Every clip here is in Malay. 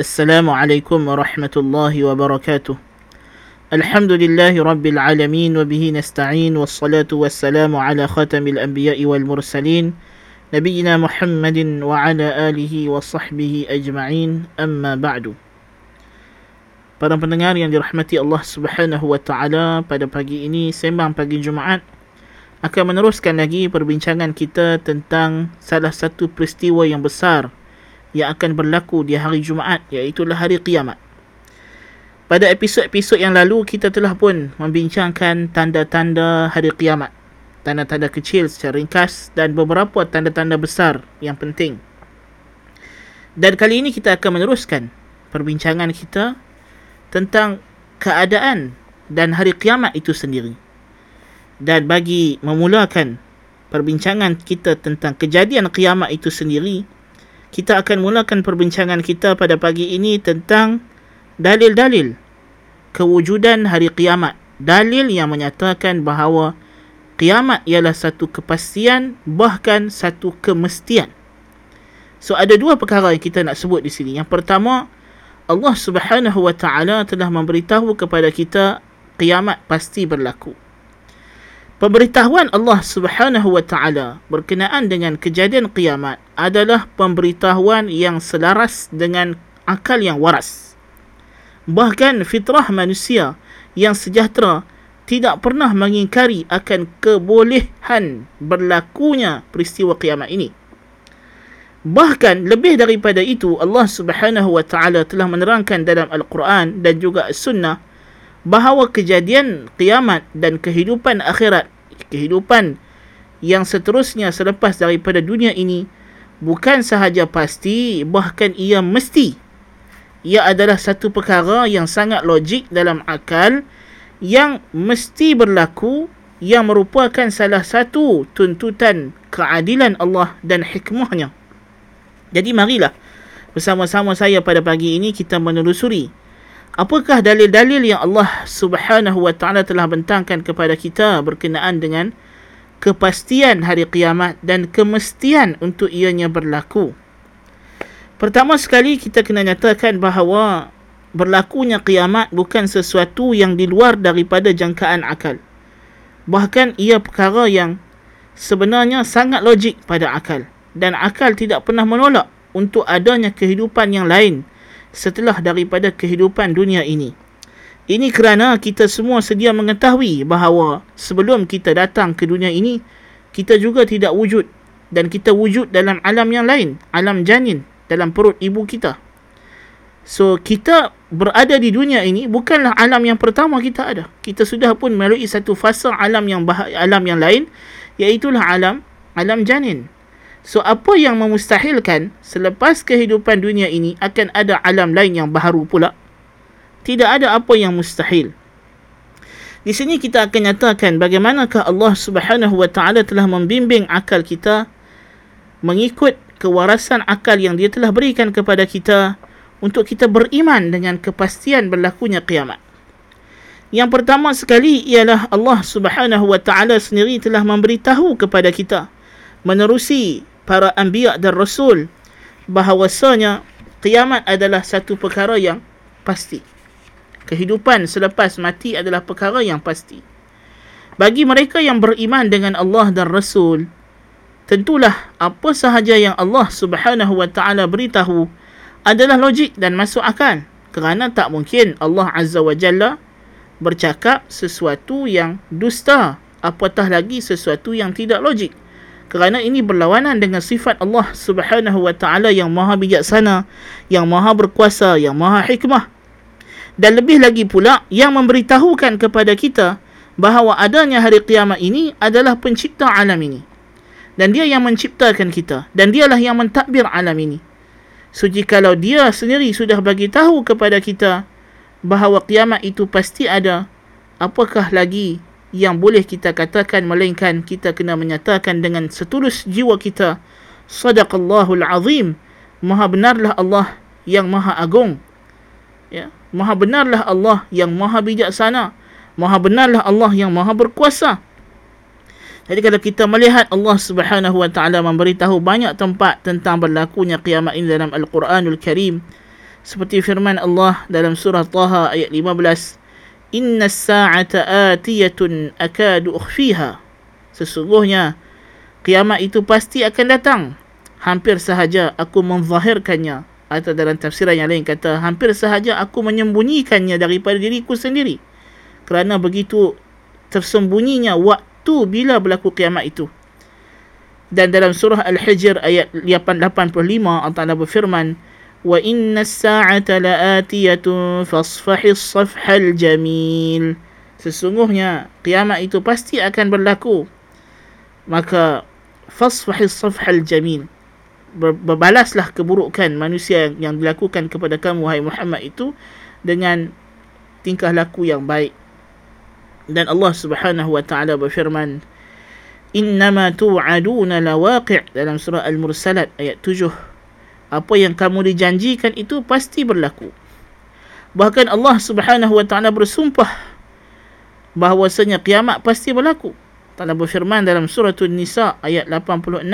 السلام عليكم ورحمة الله وبركاته الحمد لله رب العالمين وبه نستعين والصلاة والسلام على خاتم الأنبياء والمرسلين نبينا محمد وعلى آله وصحبه أجمعين أما بعد Para pendengar yang dirahmati Allah Subhanahu wa taala, pada pagi ini sembang pagi Jumaat akan meneruskan lagi perbincangan kita tentang salah satu peristiwa yang besar yang akan berlaku di hari Jumaat iaitu hari kiamat. Pada episod-episod yang lalu kita telah pun membincangkan tanda-tanda hari kiamat. Tanda-tanda kecil secara ringkas dan beberapa tanda-tanda besar yang penting. Dan kali ini kita akan meneruskan perbincangan kita tentang keadaan dan hari kiamat itu sendiri. Dan bagi memulakan perbincangan kita tentang kejadian kiamat itu sendiri, kita akan mulakan perbincangan kita pada pagi ini tentang dalil-dalil kewujudan hari kiamat. Dalil yang menyatakan bahawa kiamat ialah satu kepastian bahkan satu kemestian. So ada dua perkara yang kita nak sebut di sini. Yang pertama, Allah Subhanahu wa taala telah memberitahu kepada kita kiamat pasti berlaku. Pemberitahuan Allah Subhanahu wa taala berkenaan dengan kejadian kiamat adalah pemberitahuan yang selaras dengan akal yang waras. Bahkan fitrah manusia yang sejahtera tidak pernah mengingkari akan kebolehan berlakunya peristiwa kiamat ini. Bahkan lebih daripada itu Allah Subhanahu wa taala telah menerangkan dalam Al-Quran dan juga Sunnah bahawa kejadian kiamat dan kehidupan akhirat, kehidupan yang seterusnya selepas daripada dunia ini bukan sahaja pasti bahkan ia mesti. Ia adalah satu perkara yang sangat logik dalam akal yang mesti berlaku yang merupakan salah satu tuntutan keadilan Allah dan hikmahnya. Jadi marilah bersama-sama saya pada pagi ini kita menelusuri apakah dalil-dalil yang Allah Subhanahu wa taala telah bentangkan kepada kita berkenaan dengan kepastian hari kiamat dan kemestian untuk ianya berlaku. Pertama sekali kita kena nyatakan bahawa berlakunya kiamat bukan sesuatu yang di luar daripada jangkaan akal. Bahkan ia perkara yang sebenarnya sangat logik pada akal dan akal tidak pernah menolak untuk adanya kehidupan yang lain setelah daripada kehidupan dunia ini. Ini kerana kita semua sedia mengetahui bahawa sebelum kita datang ke dunia ini, kita juga tidak wujud dan kita wujud dalam alam yang lain, alam janin dalam perut ibu kita. So kita berada di dunia ini bukanlah alam yang pertama kita ada. Kita sudah pun melalui satu fasa alam yang alam yang lain iaitu alam alam janin. So apa yang memustahilkan selepas kehidupan dunia ini akan ada alam lain yang baharu pula? Tidak ada apa yang mustahil. Di sini kita akan nyatakan bagaimanakah Allah Subhanahu wa taala telah membimbing akal kita mengikut kewarasan akal yang dia telah berikan kepada kita untuk kita beriman dengan kepastian berlakunya kiamat. Yang pertama sekali ialah Allah Subhanahu wa taala sendiri telah memberitahu kepada kita menerusi para anbiya dan rasul bahawasanya kiamat adalah satu perkara yang pasti. Kehidupan selepas mati adalah perkara yang pasti. Bagi mereka yang beriman dengan Allah dan Rasul, tentulah apa sahaja yang Allah Subhanahu wa taala beritahu adalah logik dan masuk akal. Kerana tak mungkin Allah Azza wa Jalla bercakap sesuatu yang dusta, apatah lagi sesuatu yang tidak logik kerana ini berlawanan dengan sifat Allah Subhanahu wa taala yang maha bijaksana, yang maha berkuasa, yang maha hikmah. Dan lebih lagi pula yang memberitahukan kepada kita bahawa adanya hari kiamat ini adalah pencipta alam ini. Dan dia yang menciptakan kita dan dialah yang mentadbir alam ini. So jikalau dia sendiri sudah bagi tahu kepada kita bahawa kiamat itu pasti ada, apakah lagi yang boleh kita katakan melainkan kita kena menyatakan dengan setulus jiwa kita sadaqallahul azim maha benarlah Allah yang maha agung. Ya maha benarlah Allah yang maha bijaksana maha benarlah Allah yang maha berkuasa. Jadi kalau kita melihat Allah Subhanahu wa taala memberitahu banyak tempat tentang berlakunya kiamat ini dalam Al-Quranul Karim seperti firman Allah dalam surah Taha ayat 15 Inna sa'ata atiyatun akadu ukhfiha. Sesungguhnya kiamat itu pasti akan datang. Hampir sahaja aku menzahirkannya. Atau dalam tafsiran yang lain kata hampir sahaja aku menyembunyikannya daripada diriku sendiri. Kerana begitu tersembunyinya waktu bila berlaku kiamat itu. Dan dalam surah Al-Hijr ayat 85 Allah Taala berfirman inna as-sa'ata la'atiyatun fasfahi as-safhal jamil. Sesungguhnya kiamat itu pasti akan berlaku. Maka fasfahi as-safhal jamil. Berbalaslah keburukan manusia yang dilakukan kepada kamu wahai Muhammad itu dengan tingkah laku yang baik. Dan Allah Subhanahu wa taala berfirman innama tu'aduna lawaqi' dalam surah al-mursalat ayat apa yang kamu dijanjikan itu pasti berlaku. Bahkan Allah Subhanahu wa taala bersumpah bahawasanya kiamat pasti berlaku. Ta'ala berfirman dalam surah An-Nisa ayat 86.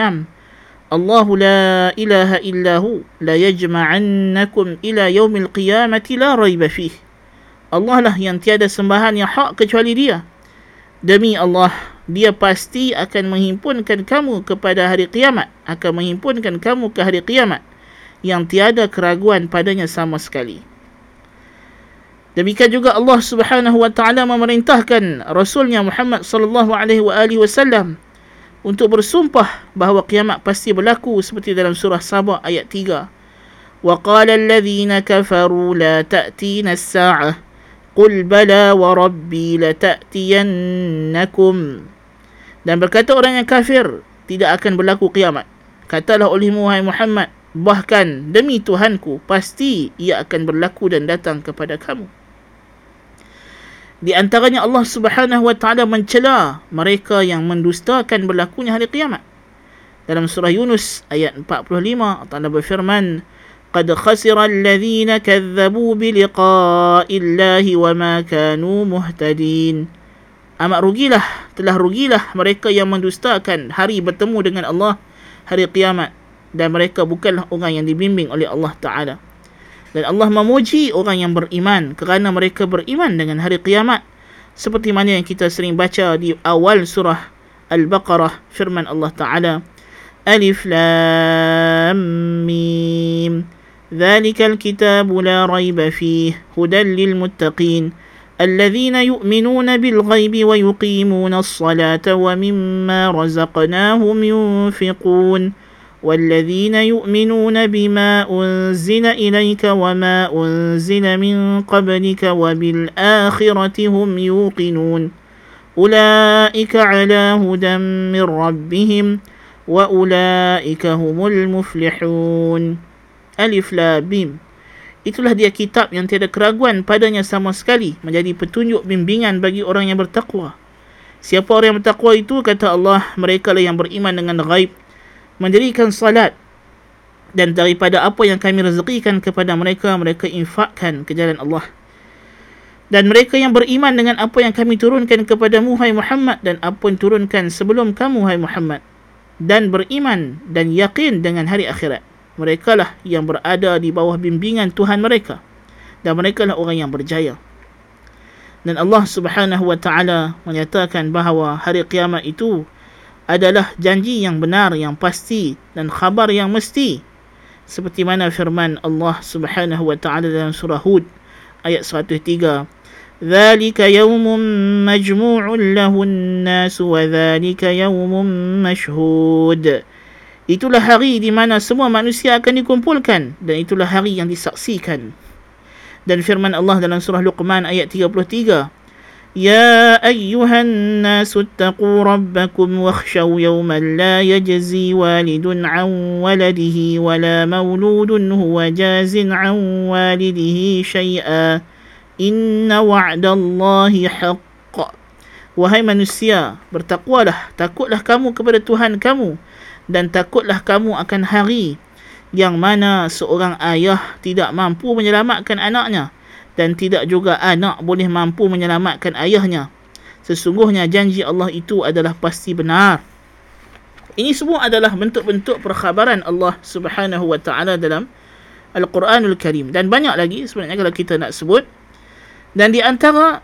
Allah la ilaha illahu la yajma'annakum ila yaumil qiyamati la raiba fih. Allah lah yang tiada sembahan yang hak kecuali dia. Demi Allah, dia pasti akan menghimpunkan kamu kepada hari kiamat. Akan menghimpunkan kamu ke hari kiamat yang tiada keraguan padanya sama sekali. Demikian juga Allah Subhanahu wa taala memerintahkan Rasulnya Muhammad sallallahu alaihi wasallam untuk bersumpah bahawa kiamat pasti berlaku seperti dalam surah Sabah ayat 3. Wa qala alladhina kafaru la ta'tina as-sa'ah qul bala wa rabbi la ta'tiyannakum. Dan berkata orang yang kafir tidak akan berlaku kiamat. Katalah oleh Muhammad Bahkan demi Tuhanku, pasti ia akan berlaku dan datang kepada kamu. Di antaranya Allah Subhanahu wa taala mencela mereka yang mendustakan berlakunya hari kiamat. Dalam surah Yunus ayat 45 Allah berfirman, "Qad khasira alladhina kadzabu bi liqa'i Allahi wa ma kanu muhtadin." Amat rugilah, telah rugilah mereka yang mendustakan hari bertemu dengan Allah hari kiamat dan mereka bukanlah orang yang dibimbing oleh Allah Ta'ala. Dan Allah memuji orang yang beriman kerana mereka beriman dengan hari kiamat. Seperti mana yang kita sering baca di awal surah Al-Baqarah firman Allah Ta'ala. Alif Lam Mim Zalikal kitab la raiba fih hudan lil muttaqin الذين يؤمنون بالغيب ويقيمون الصلاة ومما رزقناهم ينفقون والذين يؤمنون بما أنزل إليك وما أنزل من قبلك وبالآخرة هم يوقنون أولئك على هدى من ربهم وأولئك هم المفلحون ألف لا بيم Itulah dia kitab yang tiada keraguan padanya sama sekali menjadi petunjuk bimbingan bagi orang yang bertakwa. Siapa orang yang bertakwa itu kata Allah mereka lah yang beriman dengan ghaib mendirikan salat dan daripada apa yang kami rezekikan kepada mereka mereka infakkan ke jalan Allah. Dan mereka yang beriman dengan apa yang kami turunkan kepada Muhammad Muhammad dan apa yang turunkan sebelum kamu hai Muhammad dan beriman dan yakin dengan hari akhirat. Mereka lah yang berada di bawah bimbingan Tuhan mereka dan mereka lah orang yang berjaya. Dan Allah Subhanahu wa taala menyatakan bahawa hari kiamat itu adalah janji yang benar yang pasti dan khabar yang mesti seperti mana firman Allah Subhanahu wa taala dalam surah Hud ayat 103 ذلك يوم مجموع له الناس وذلك يوم مشهود Itulah hari di mana semua manusia akan dikumpulkan dan itulah hari yang disaksikan. Dan firman Allah dalam surah Luqman ayat 33 يا أيها الناس اتقوا ربكم واخشوا يوما لا يجزي والد عن ولده ولا مولود هو جاز عن والده شيئا إن وعد الله حق Wahai manusia, bertakwalah, takutlah kamu kepada Tuhan kamu dan takutlah kamu akan hari yang mana seorang ayah tidak mampu menyelamatkan anaknya dan tidak juga anak boleh mampu menyelamatkan ayahnya. Sesungguhnya janji Allah itu adalah pasti benar. Ini semua adalah bentuk-bentuk perkhabaran Allah Subhanahu wa taala dalam Al-Quranul Karim dan banyak lagi sebenarnya kalau kita nak sebut dan di antara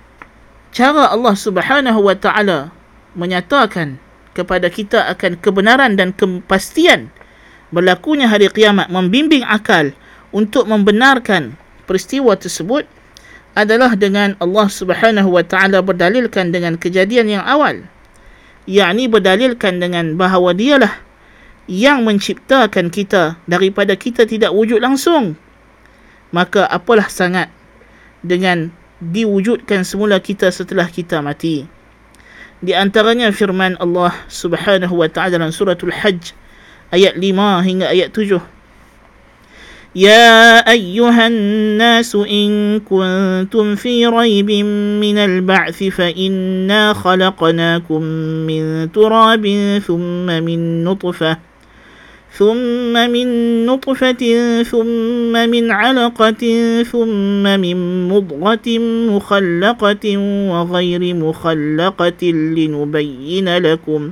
cara Allah Subhanahu wa taala menyatakan kepada kita akan kebenaran dan kepastian berlakunya hari kiamat membimbing akal untuk membenarkan peristiwa tersebut adalah dengan Allah Subhanahu wa taala berdalilkan dengan kejadian yang awal. Yakni berdalilkan dengan bahawa dialah yang menciptakan kita daripada kita tidak wujud langsung. Maka apalah sangat dengan diwujudkan semula kita setelah kita mati. Di antaranya firman Allah Subhanahu wa taala dalam suratul hajj ayat 5 hingga ayat 7 يا أيها الناس إن كنتم في ريب من البعث فإنا خلقناكم من تراب ثم من نطفة ثم من نطفة ثم من علقة ثم من مضغة مخلقة وغير مخلقة لنبين لكم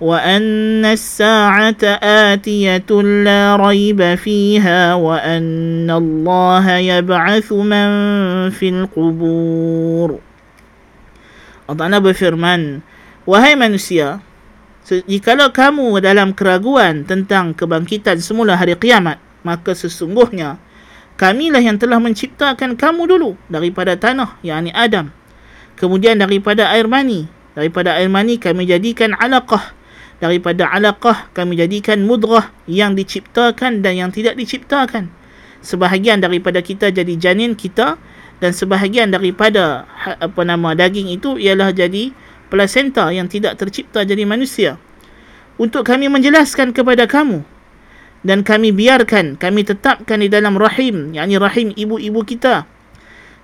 وأن الساعة آتية لا ريب فيها وأن الله يبعث من في القبور Allah berfirman, Wahai manusia, Jikalau kamu dalam keraguan tentang kebangkitan semula hari kiamat, maka sesungguhnya kamilah yang telah menciptakan kamu dulu daripada tanah, yakni Adam. Kemudian daripada air mani. Daripada air mani kami jadikan alaqah. Daripada alaqah kami jadikan mudrah yang diciptakan dan yang tidak diciptakan. Sebahagian daripada kita jadi janin kita dan sebahagian daripada ha, apa nama daging itu ialah jadi placenta yang tidak tercipta jadi manusia untuk kami menjelaskan kepada kamu dan kami biarkan kami tetapkan di dalam rahim yakni rahim ibu-ibu kita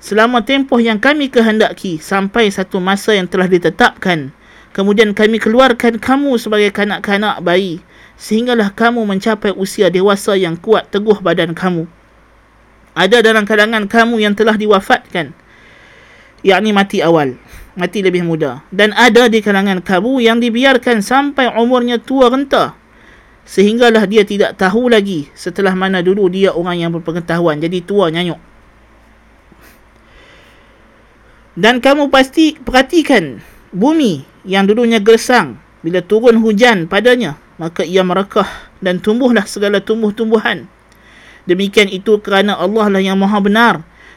selama tempoh yang kami kehendaki sampai satu masa yang telah ditetapkan kemudian kami keluarkan kamu sebagai kanak-kanak bayi sehinggalah kamu mencapai usia dewasa yang kuat teguh badan kamu. Ada dalam kalangan kamu yang telah diwafatkan yakni mati awal mati lebih muda. Dan ada di kalangan kamu yang dibiarkan sampai umurnya tua renta sehinggalah dia tidak tahu lagi setelah mana dulu dia orang yang berpengetahuan. Jadi tua nyanyuk. Dan kamu pasti perhatikan bumi yang dulunya gersang bila turun hujan padanya maka ia merekah dan tumbuhlah segala tumbuh-tumbuhan. Demikian itu kerana Allah lah yang maha benar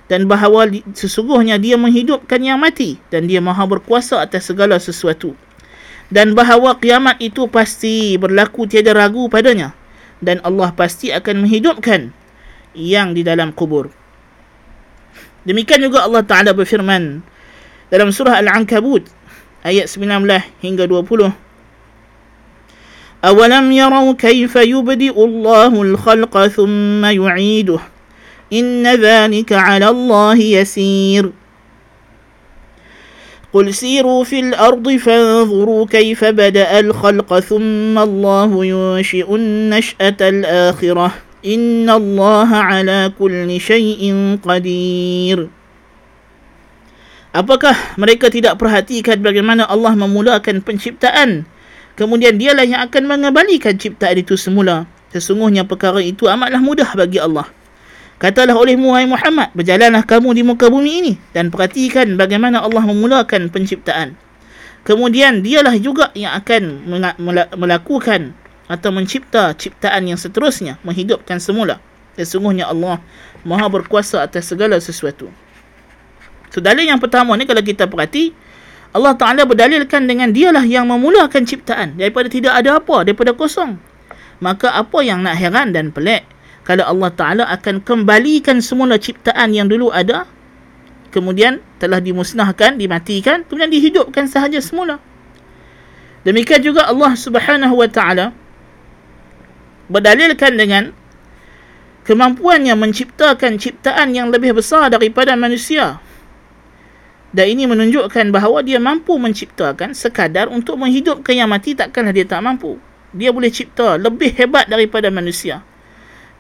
dan bahawa sesungguhnya dia menghidupkan yang mati dan dia maha berkuasa atas segala sesuatu. Dan bahawa kiamat itu pasti berlaku tiada ragu padanya dan Allah pasti akan menghidupkan yang di dalam kubur. Demikian juga Allah Taala berfirman dalam surah Al-Ankabut ayat 19 hingga 20 أولم يروا كيف يبدئ الله الخلق ثم يعيده إن ذلك على الله يسير قل سيروا في الأرض فانظروا كيف بدأ الخلق ثم الله ينشئ النشأة الآخرة إن الله على كل شيء قدير Apakah mereka tidak perhatikan bagaimana Allah memulakan penciptaan Kemudian dialah yang akan mengembalikan ciptaan itu semula Sesungguhnya perkara itu amatlah mudah bagi Allah Katalah oleh Muhammad, berjalanlah kamu di muka bumi ini dan perhatikan bagaimana Allah memulakan penciptaan. Kemudian dialah juga yang akan melakukan atau mencipta ciptaan yang seterusnya, menghidupkan semula. Sesungguhnya Allah maha berkuasa atas segala sesuatu. So dalil yang pertama ni kalau kita perhati Allah Ta'ala berdalilkan dengan dialah yang memulakan ciptaan daripada tidak ada apa, daripada kosong. Maka apa yang nak heran dan pelik kalau Allah Ta'ala akan kembalikan semula ciptaan yang dulu ada kemudian telah dimusnahkan, dimatikan kemudian dihidupkan sahaja semula. Demikian juga Allah Subhanahu Wa Ta'ala berdalilkan dengan kemampuannya menciptakan ciptaan yang lebih besar daripada manusia dan ini menunjukkan bahawa dia mampu menciptakan sekadar untuk menghidupkan yang mati takkanlah dia tak mampu. Dia boleh cipta lebih hebat daripada manusia.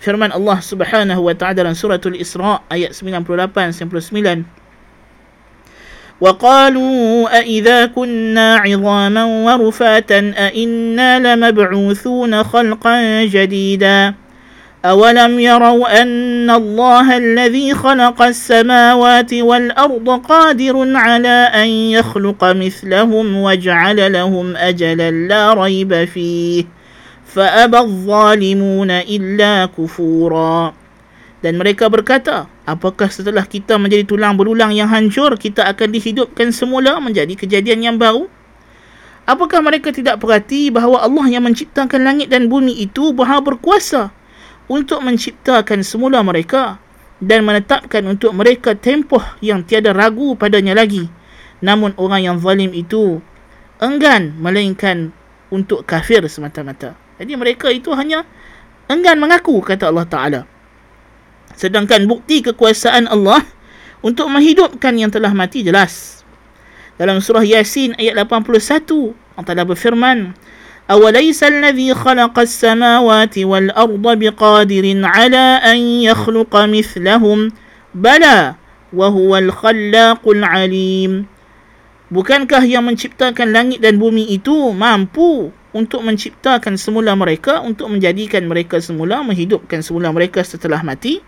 Firman Allah Subhanahu wa taala dalam surah Al-Isra ayat 98 99. وقالوا أإذا كنا عظاما ورفاتا أإنا لمبعوثون خلقا جديدا أولم يروا أن الله الذي خلق السماوات والأرض قادر على أن يخلق مثلهم وجعل لهم أجلا لا ريب فيه فأبى الظالمون إلا كفورا Dan mereka berkata, apakah setelah kita menjadi tulang berulang yang hancur, kita akan dihidupkan semula menjadi kejadian yang baru? Apakah mereka tidak perhati bahawa Allah yang menciptakan langit dan bumi itu bahawa berkuasa untuk menciptakan semula mereka dan menetapkan untuk mereka tempoh yang tiada ragu padanya lagi. Namun orang yang zalim itu enggan melainkan untuk kafir semata-mata. Jadi mereka itu hanya enggan mengaku kata Allah Ta'ala. Sedangkan bukti kekuasaan Allah untuk menghidupkan yang telah mati jelas. Dalam surah Yasin ayat 81 Allah Ta'ala berfirman أوليس الذي خلق السماوات والأرض بقادر على أن يخلق مثلهم بلى وهو الخلاق العليم Bukankah yang menciptakan langit dan bumi itu mampu untuk menciptakan semula mereka, untuk menjadikan mereka semula, menghidupkan semula mereka setelah mati?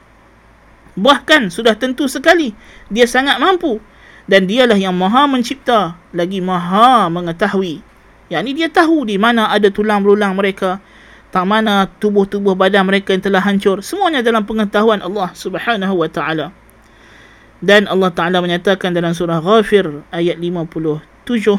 Bahkan sudah tentu sekali, dia sangat mampu. Dan dialah yang maha mencipta, lagi maha mengetahui. Yang ni dia tahu di mana ada tulang berulang mereka. Tak mana tubuh-tubuh badan mereka yang telah hancur. Semuanya dalam pengetahuan Allah subhanahu wa ta'ala. Dan Allah Ta'ala menyatakan dalam surah Ghafir ayat 57.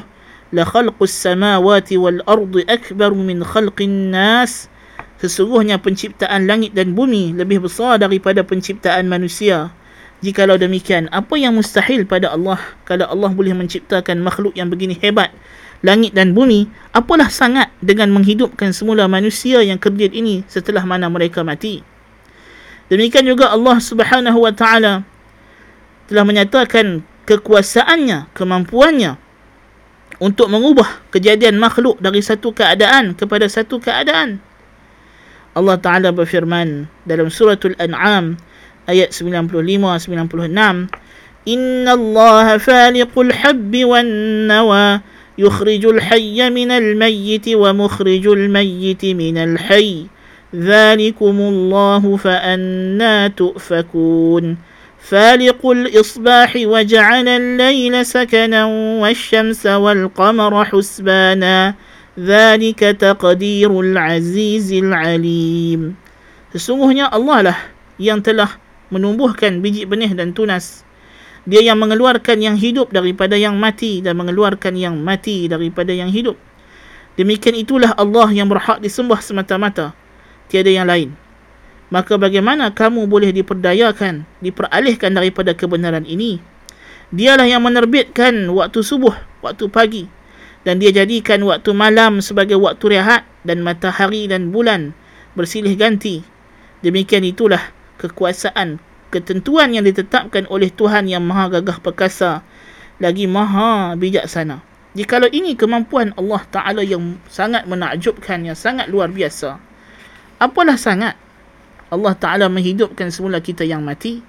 La khalqus samawati wal ardi akbar min khalqin nas. Sesungguhnya penciptaan langit dan bumi lebih besar daripada penciptaan manusia. Jikalau demikian, apa yang mustahil pada Allah kalau Allah boleh menciptakan makhluk yang begini hebat langit dan bumi, apalah sangat dengan menghidupkan semula manusia yang kerdil ini setelah mana mereka mati. Demikian juga Allah Subhanahu wa taala telah menyatakan kekuasaannya, kemampuannya untuk mengubah kejadian makhluk dari satu keadaan kepada satu keadaan. Allah Taala berfirman dalam suratul An'am ayat 95 96 Inna Allah faliqul habbi wan nawa يخرج الحي من الميت ومخرج الميت من الحي. ذلكم الله فأنا تؤفكون. فالق الإصباح وجعل الليل سكنا والشمس والقمر حسبانا. ذلك تقدير العزيز العليم. Sesungguhnya Allah lah yang telah menumbuhkan biji benih dan tunas. Dia yang mengeluarkan yang hidup daripada yang mati dan mengeluarkan yang mati daripada yang hidup. Demikian itulah Allah yang berhak disembah semata-mata. Tiada yang lain. Maka bagaimana kamu boleh diperdayakan, diperalihkan daripada kebenaran ini? Dialah yang menerbitkan waktu subuh, waktu pagi. Dan dia jadikan waktu malam sebagai waktu rehat dan matahari dan bulan bersilih ganti. Demikian itulah kekuasaan ketentuan yang ditetapkan oleh Tuhan yang maha gagah perkasa lagi maha bijaksana. Jikalau ini kemampuan Allah Ta'ala yang sangat menakjubkan, yang sangat luar biasa. Apalah sangat Allah Ta'ala menghidupkan semula kita yang mati.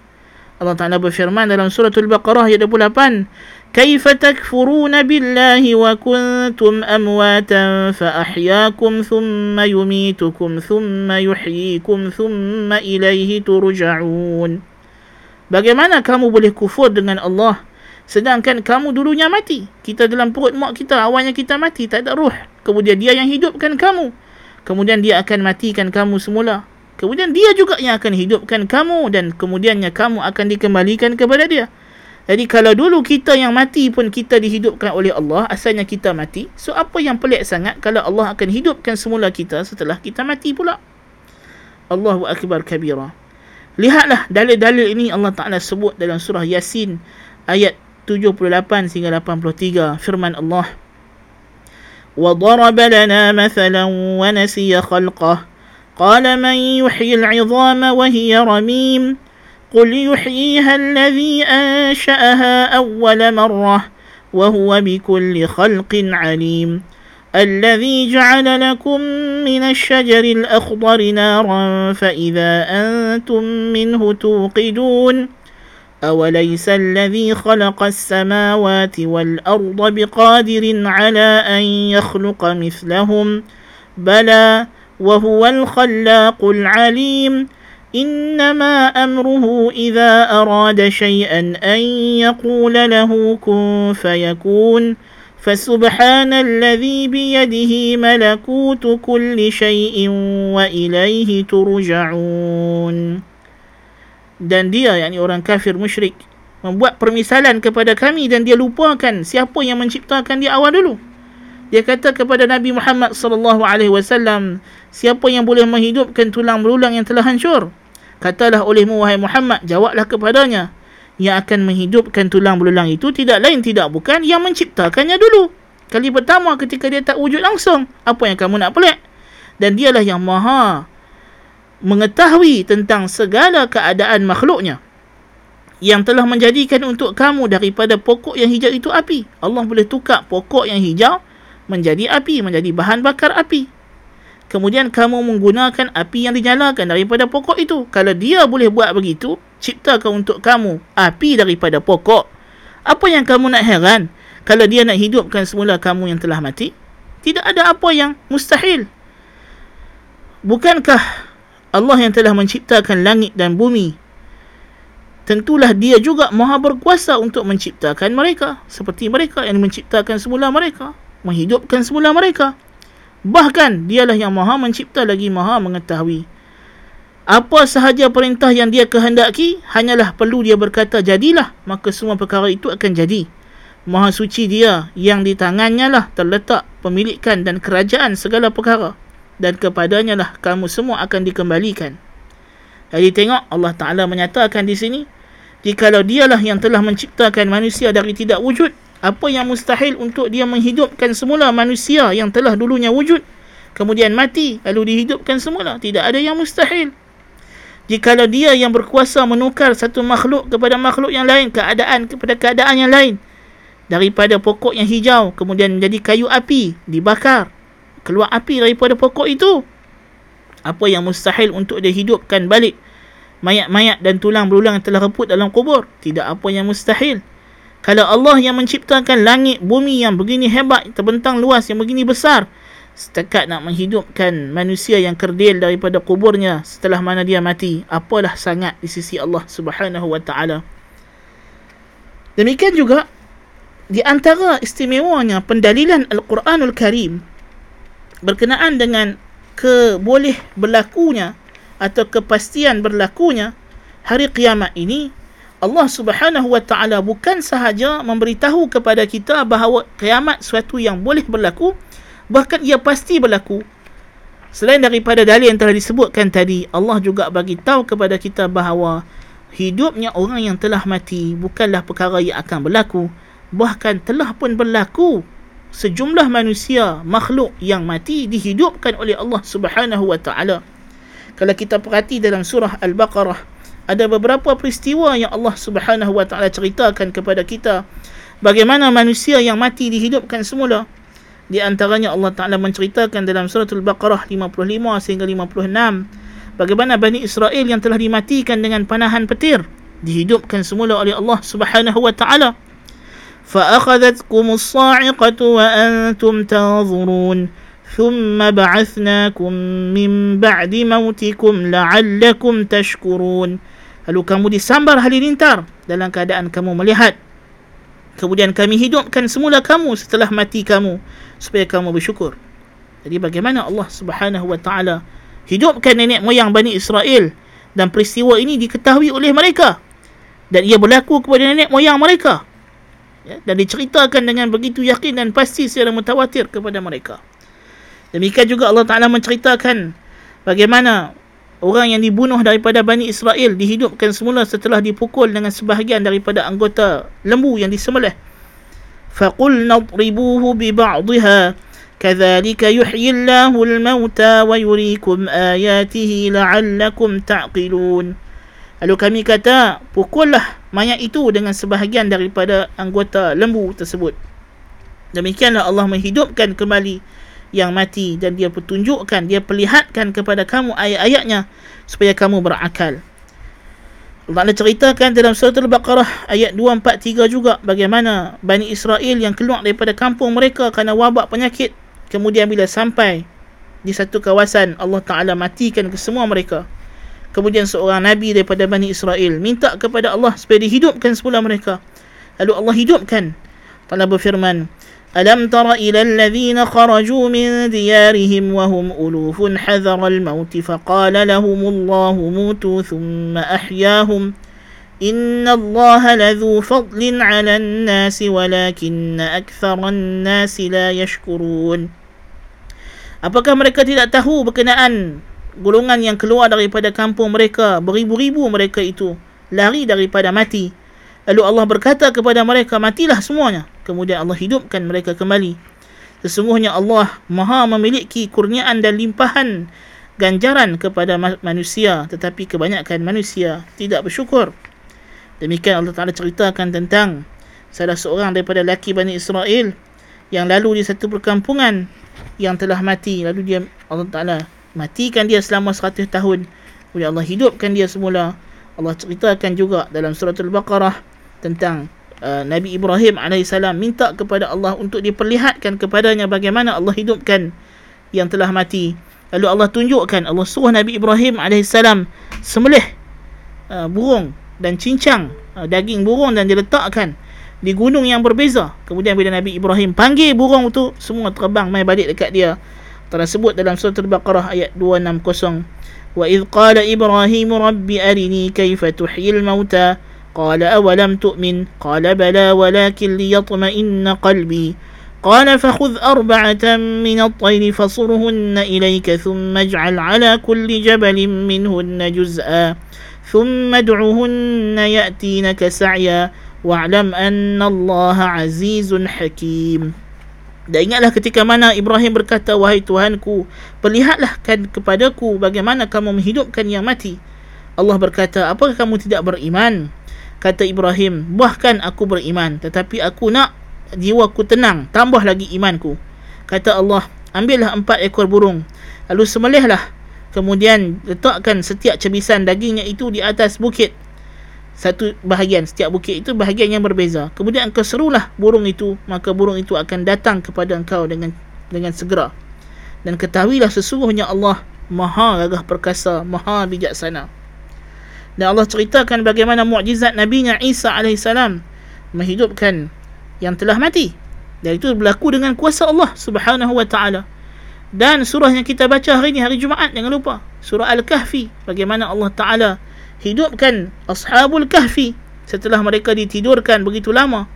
Allah Ta'ala berfirman dalam surah Al-Baqarah ayat 28. كيف تكفرون بالله وكنتم أمواتا فأحياكم ثم يميتكم ثم يحييكم ثم إليه ترجعون Bagaimana kamu boleh kufur dengan Allah sedangkan kamu dulunya mati? Kita dalam perut mak kita, awalnya kita mati, tak ada ruh. Kemudian dia yang hidupkan kamu. Kemudian dia akan matikan kamu semula. kemudian dia juga yang akan hidupkan kamu dan kemudiannya kamu akan dikembalikan kepada dia jadi kalau dulu kita yang mati pun kita dihidupkan oleh Allah, asalnya kita mati. So apa yang pelik sangat kalau Allah akan hidupkan semula kita setelah kita mati pula. Allahu akbar kabira. Lihatlah dalil-dalil ini Allah Taala sebut dalam surah Yasin ayat 78 hingga 83 firman Allah. وضرب لنا مثلا ونسي خلقه قال من يحيي العظام وهي رميم قل يحييها الذي أنشأها أول مرة وهو بكل خلق عليم. الذي جعل لكم من الشجر الأخضر نارا فإذا أنتم منه توقدون. أوليس الذي خلق السماوات والأرض بقادر على أن يخلق مثلهم؟ بلى وهو الخلاق العليم. إنما أمره إذا أراد شيئا أن يقول له كن فيكون فسبحان الذي بيده ملكوت كل شيء وإليه ترجعون dan dia yakni orang kafir musyrik membuat permisalan kepada kami dan dia lupakan siapa yang menciptakan dia awal dulu dia kata kepada Nabi Muhammad sallallahu alaihi wasallam siapa yang boleh menghidupkan tulang belulang yang telah hancur Katalah olehmu wahai Muhammad, jawablah kepadanya. Yang akan menghidupkan tulang belulang itu tidak lain tidak bukan yang menciptakannya dulu. Kali pertama ketika dia tak wujud langsung. Apa yang kamu nak pelik? Dan dialah yang maha mengetahui tentang segala keadaan makhluknya. Yang telah menjadikan untuk kamu daripada pokok yang hijau itu api. Allah boleh tukar pokok yang hijau menjadi api, menjadi bahan bakar api kemudian kamu menggunakan api yang dinyalakan daripada pokok itu. Kalau dia boleh buat begitu, ciptakan untuk kamu api daripada pokok. Apa yang kamu nak heran kalau dia nak hidupkan semula kamu yang telah mati? Tidak ada apa yang mustahil. Bukankah Allah yang telah menciptakan langit dan bumi tentulah dia juga maha berkuasa untuk menciptakan mereka seperti mereka yang menciptakan semula mereka menghidupkan semula mereka Bahkan dialah yang maha mencipta lagi maha mengetahui. Apa sahaja perintah yang dia kehendaki, hanyalah perlu dia berkata jadilah, maka semua perkara itu akan jadi. Maha suci dia yang di tangannya lah terletak pemilikan dan kerajaan segala perkara. Dan kepadanya lah kamu semua akan dikembalikan. Jadi tengok Allah Ta'ala menyatakan di sini, jikalau dialah yang telah menciptakan manusia dari tidak wujud, apa yang mustahil untuk dia menghidupkan semula manusia yang telah dulunya wujud kemudian mati lalu dihidupkan semula? Tidak ada yang mustahil. Jikalau dia yang berkuasa menukar satu makhluk kepada makhluk yang lain keadaan kepada keadaan yang lain daripada pokok yang hijau kemudian menjadi kayu api dibakar keluar api daripada pokok itu apa yang mustahil untuk dia hidupkan balik? Mayat-mayat dan tulang berulang yang telah reput dalam kubur? Tidak apa yang mustahil kalau Allah yang menciptakan langit bumi yang begini hebat terbentang luas yang begini besar setakat nak menghidupkan manusia yang kerdil daripada kuburnya setelah mana dia mati apalah sangat di sisi Allah Subhanahu wa taala. Demikian juga di antara istimewanya pendalilan Al-Quranul Karim berkenaan dengan keboleh berlakunya atau kepastian berlakunya hari kiamat ini Allah Subhanahu Wa Taala bukan sahaja memberitahu kepada kita bahawa kiamat suatu yang boleh berlaku bahkan ia pasti berlaku. Selain daripada dalil yang telah disebutkan tadi Allah juga bagi tahu kepada kita bahawa hidupnya orang yang telah mati bukanlah perkara yang akan berlaku bahkan telah pun berlaku. Sejumlah manusia makhluk yang mati dihidupkan oleh Allah Subhanahu Wa Taala. Kalau kita perhati dalam surah Al-Baqarah ada beberapa peristiwa yang Allah Subhanahu Wa Taala ceritakan kepada kita bagaimana manusia yang mati dihidupkan semula di antaranya Allah Taala menceritakan dalam surah Al-Baqarah 55 sehingga 56 bagaimana Bani Israel yang telah dimatikan dengan panahan petir dihidupkan semula oleh Allah Subhanahu Wa Taala فأخذتكم الصاعقة وأنتم تنظرون ثم بعثناكم من بعد موتكم لعلكم تشكرون Lalu kamu disambar halilintar dalam keadaan kamu melihat. Kemudian kami hidupkan semula kamu setelah mati kamu supaya kamu bersyukur. Jadi bagaimana Allah Subhanahu wa taala hidupkan nenek moyang Bani Israel dan peristiwa ini diketahui oleh mereka dan ia berlaku kepada nenek moyang mereka ya, dan diceritakan dengan begitu yakin dan pasti secara mutawatir kepada mereka demikian juga Allah Ta'ala menceritakan bagaimana orang yang dibunuh daripada Bani Israel dihidupkan semula setelah dipukul dengan sebahagian daripada anggota lembu yang disembelih فقلنا اضربوه ببعضها كذلك يحيي الله الموتى ويريكم آياته لعلكم تعقلون Lalu kami kata, pukullah mayat itu dengan sebahagian daripada anggota lembu tersebut. Demikianlah Allah menghidupkan kembali yang mati dan dia pertunjukkan, dia perlihatkan kepada kamu ayat-ayatnya supaya kamu berakal. Allah ceritakan dalam surah Al-Baqarah ayat 243 juga bagaimana Bani Israel yang keluar daripada kampung mereka kerana wabak penyakit kemudian bila sampai di satu kawasan Allah Ta'ala matikan ke semua mereka. Kemudian seorang Nabi daripada Bani Israel minta kepada Allah supaya dihidupkan semula mereka. Lalu Allah hidupkan. Allah berfirman ألم تر إلى الذين خرجوا من ديارهم وهم ألوف حذر الموت فقال لهم الله موتوا ثم أحياهم إن الله لذو فضل على الناس ولكن أكثر الناس لا يشكرون Apakah mereka tidak tahu berkenaan golongan yang keluar daripada kampung mereka, beribu-ribu mereka itu, lari daripada mati. Lalu Allah berkata kepada mereka, matilah semuanya kemudian Allah hidupkan mereka kembali. Sesungguhnya Allah maha memiliki kurniaan dan limpahan ganjaran kepada manusia tetapi kebanyakan manusia tidak bersyukur. Demikian Allah Ta'ala ceritakan tentang salah seorang daripada laki Bani Israel yang lalu di satu perkampungan yang telah mati. Lalu dia Allah Ta'ala matikan dia selama 100 tahun. Kemudian Allah hidupkan dia semula. Allah ceritakan juga dalam surah Al-Baqarah tentang Uh, Nabi Ibrahim AS minta kepada Allah untuk diperlihatkan kepadanya bagaimana Allah hidupkan yang telah mati. Lalu Allah tunjukkan, Allah suruh Nabi Ibrahim AS semelih uh, burung dan cincang uh, daging burung dan diletakkan di gunung yang berbeza. Kemudian bila Nabi Ibrahim panggil burung itu, semua terbang mai balik dekat dia. Tersebut dalam surah Al-Baqarah ayat 260. Wa idh qala Ibrahim rabbi arini kaifa tuhyil mauta قال أولم تؤمن قال بلى ولكن ليطمئن قلبي قال فخذ أربعة من الطير فصرهن إليك ثم اجعل على كل جبل منهن جزءا ثم ادعهن يأتينك سعيا واعلم أن الله عزيز حكيم Dan ingatlah ketika mana Ibrahim berkata, Wahai Tuhanku, perlihatlah kan kepadaku bagaimana kamu menghidupkan yang mati. Allah berkata, apakah kamu tidak beriman? Kata Ibrahim bahkan aku beriman tetapi aku nak jiwaku tenang. Tambah lagi imanku. Kata Allah ambillah empat ekor burung lalu sembelihlah. Kemudian letakkan setiap cebisan dagingnya itu di atas bukit. Satu bahagian setiap bukit itu bahagian yang berbeza. Kemudian engkau serulah burung itu maka burung itu akan datang kepada engkau dengan dengan segera. Dan ketahuilah sesungguhnya Allah maha gagah perkasa maha bijaksana dan Allah ceritakan bagaimana mukjizat Nabi Isa AS menghidupkan yang telah mati. Dan itu berlaku dengan kuasa Allah subhanahu wa ta'ala. Dan surah yang kita baca hari ini, hari Jumaat, jangan lupa. Surah Al-Kahfi. Bagaimana Allah Ta'ala hidupkan Ashabul Kahfi setelah mereka ditidurkan begitu lama.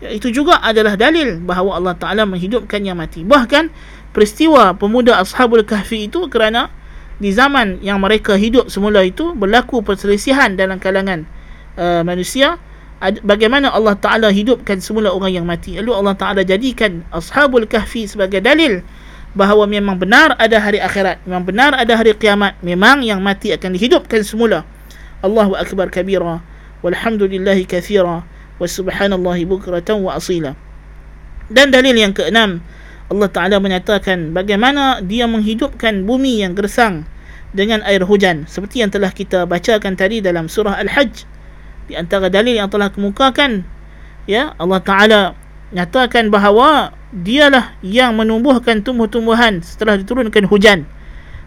Itu juga adalah dalil bahawa Allah Ta'ala menghidupkan yang mati. Bahkan peristiwa pemuda Ashabul Kahfi itu kerana di zaman yang mereka hidup semula itu berlaku perselisihan dalam kalangan uh, manusia. Bagaimana Allah Ta'ala hidupkan semula orang yang mati? Lalu Allah Ta'ala jadikan Ashabul Kahfi sebagai dalil bahawa memang benar ada hari akhirat memang benar ada hari kiamat memang yang mati akan dihidupkan semula. Allahu Akbar kabira. Walhamdulillahi kathira. Wa subhanallahi bukratan wa asila. Dan dalil yang keenam Allah Ta'ala menyatakan bagaimana dia menghidupkan bumi yang gersang dengan air hujan seperti yang telah kita bacakan tadi dalam surah Al-Hajj. Di antara dalil yang telah kemukakan ya Allah Ta'ala nyatakan bahawa dialah yang menumbuhkan tumbuh-tumbuhan setelah diturunkan hujan.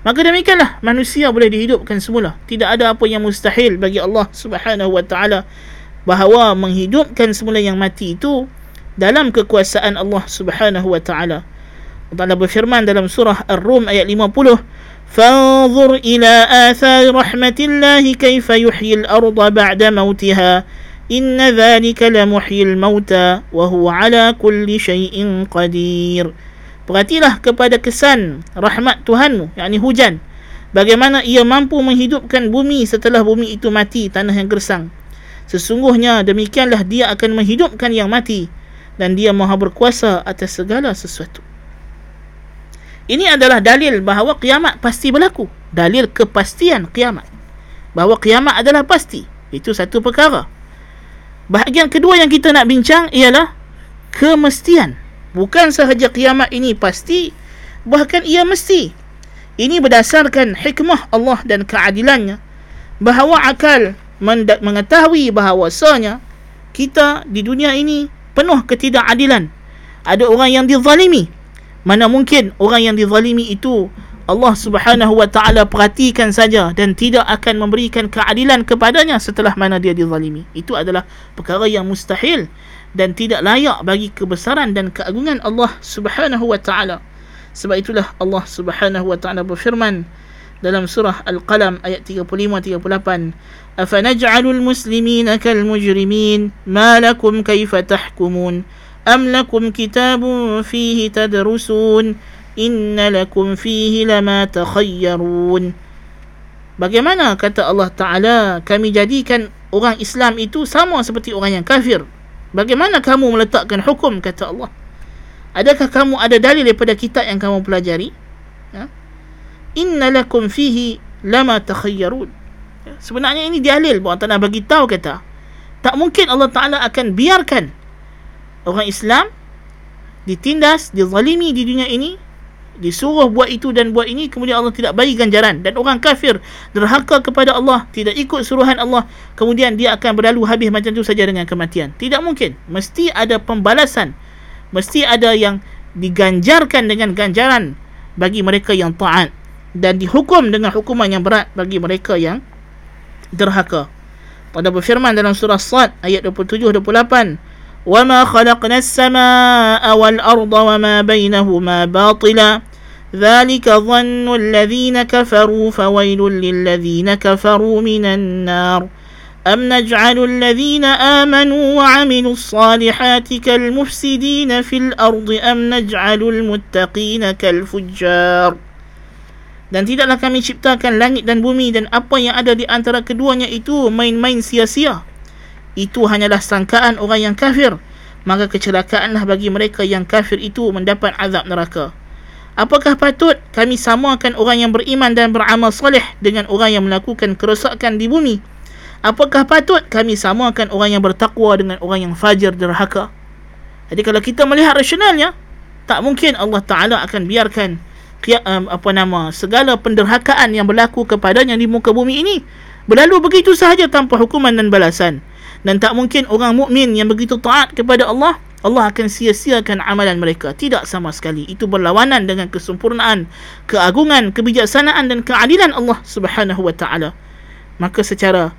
Maka demikianlah manusia boleh dihidupkan semula. Tidak ada apa yang mustahil bagi Allah Subhanahu wa taala bahawa menghidupkan semula yang mati itu dalam kekuasaan Allah Subhanahu wa taala Allah Ta'ala berfirman dalam surah Ar-Rum ayat 50 فانظر إلى آثار رحمة الله كيف يحيي الأرض بعد موتها إن ذلك لمحيي الموتى وهو على كل شيء قدير Perhatilah kepada kesan rahmat Tuhanmu, yakni hujan. Bagaimana ia mampu menghidupkan bumi setelah bumi itu mati, tanah yang gersang. Sesungguhnya demikianlah dia akan menghidupkan yang mati dan dia maha berkuasa atas segala sesuatu. Ini adalah dalil bahawa kiamat pasti berlaku. Dalil kepastian kiamat. Bahawa kiamat adalah pasti. Itu satu perkara. Bahagian kedua yang kita nak bincang ialah kemestian. Bukan sahaja kiamat ini pasti, bahkan ia mesti. Ini berdasarkan hikmah Allah dan keadilannya bahawa akal mengetahui bahawasanya kita di dunia ini penuh ketidakadilan. Ada orang yang dizalimi. Mana mungkin orang yang dizalimi itu Allah Subhanahu wa taala perhatikan saja dan tidak akan memberikan keadilan kepadanya setelah mana dia dizalimi. Itu adalah perkara yang mustahil dan tidak layak bagi kebesaran dan keagungan Allah Subhanahu wa taala. Sebab itulah Allah Subhanahu wa taala berfirman dalam surah Al-Qalam ayat 35 38 Afanaj'alul muslimina kal mujrimin ma lakum kayfa tahkumun am lakum kitabun fihi tadrusun inna lakum fihi lama takhayyarun Bagaimana kata Allah Taala kami jadikan orang Islam itu sama seperti orang yang kafir Bagaimana kamu meletakkan hukum kata Allah? Adakah kamu ada dalil daripada kitab yang kamu pelajari? Ya. Inna lakum fihi lama takhayyarun. Ya. Sebenarnya ini dalil bahawa Allah bagi tahu kata tak mungkin Allah Taala akan biarkan orang Islam ditindas, dizalimi di dunia ini disuruh buat itu dan buat ini kemudian Allah tidak bagi ganjaran. Dan orang kafir derhaka kepada Allah tidak ikut suruhan Allah kemudian dia akan berlalu habis macam tu saja dengan kematian. Tidak mungkin. Mesti ada pembalasan. Mesti ada yang diganjarkan dengan ganjaran bagi mereka yang taat. Dan dihukum dengan hukuman yang berat bagi mereka yang derhaka. Pada berfirman dalam surah Sad ayat 27 28 وما خلقنا السماء والأرض وما بينهما باطلا ذلك ظن الذين كفروا فويل للذين كفروا من النار أم نجعل الذين آمنوا وعملوا الصالحات كالمفسدين في الأرض أم نجعل المتقين كالفجار Dan tidaklah kami ciptakan langit dan bumi dan apa yang ada di antara keduanya itu main-main sia-sia. Itu hanyalah sangkaan orang yang kafir. Maka kecelakaanlah bagi mereka yang kafir itu mendapat azab neraka. Apakah patut kami samakan orang yang beriman dan beramal soleh dengan orang yang melakukan kerosakan di bumi? Apakah patut kami samakan orang yang bertakwa dengan orang yang fajir derhaka? Jadi kalau kita melihat rasionalnya tak mungkin Allah Taala akan biarkan apa nama segala penderhakaan yang berlaku kepadanya di muka bumi ini berlalu begitu sahaja tanpa hukuman dan balasan dan tak mungkin orang mukmin yang begitu taat kepada Allah Allah akan sia-siakan amalan mereka. Tidak sama sekali. Itu berlawanan dengan kesempurnaan keagungan kebijaksanaan dan keadilan Allah Subhanahu wa taala. Maka secara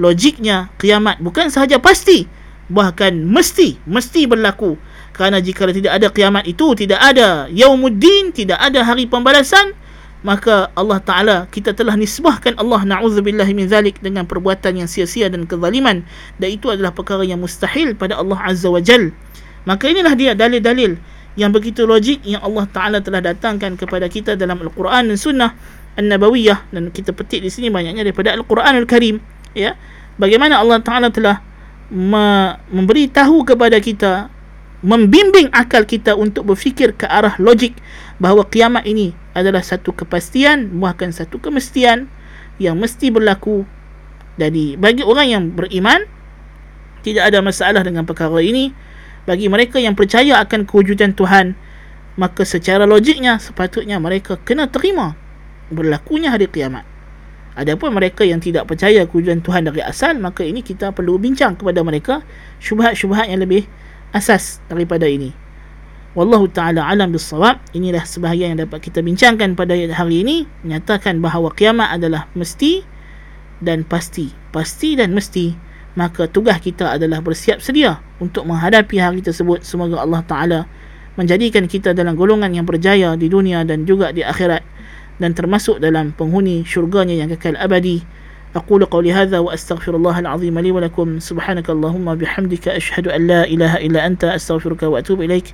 logiknya kiamat bukan sahaja pasti bahkan mesti mesti berlaku. Kerana jika tidak ada kiamat itu tidak ada yaumuddin tidak ada hari pembalasan maka Allah Ta'ala kita telah nisbahkan Allah na'udzubillah min zalik dengan perbuatan yang sia-sia dan kezaliman. Dan itu adalah perkara yang mustahil pada Allah Azza wa Jal. Maka inilah dia dalil-dalil yang begitu logik yang Allah Ta'ala telah datangkan kepada kita dalam Al-Quran dan Sunnah An-Nabawiyah. Dan kita petik di sini banyaknya daripada Al-Quran Al-Karim ya. Bagaimana Allah Ta'ala telah memberi tahu kepada kita membimbing akal kita untuk berfikir ke arah logik bahawa kiamat ini adalah satu kepastian bahkan satu kemestian yang mesti berlaku. Jadi bagi orang yang beriman tidak ada masalah dengan perkara ini. Bagi mereka yang percaya akan kewujudan Tuhan maka secara logiknya sepatutnya mereka kena terima berlakunya hari kiamat. Adapun mereka yang tidak percaya kewujudan Tuhan dari asal maka ini kita perlu bincang kepada mereka syubhat-syubhat yang lebih asas daripada ini Wallahu ta'ala alam bisawab Inilah sebahagian yang dapat kita bincangkan pada hari ini Menyatakan bahawa kiamat adalah mesti dan pasti Pasti dan mesti Maka tugas kita adalah bersiap sedia Untuk menghadapi hari tersebut Semoga Allah ta'ala menjadikan kita dalam golongan yang berjaya di dunia dan juga di akhirat dan termasuk dalam penghuni syurganya yang kekal abadi أقول قولي هذا وأستغفر الله العظيم لي ولكم سبحانك اللهم بحمدك أشهد أن لا إله إلا أنت أستغفرك وأتوب إليك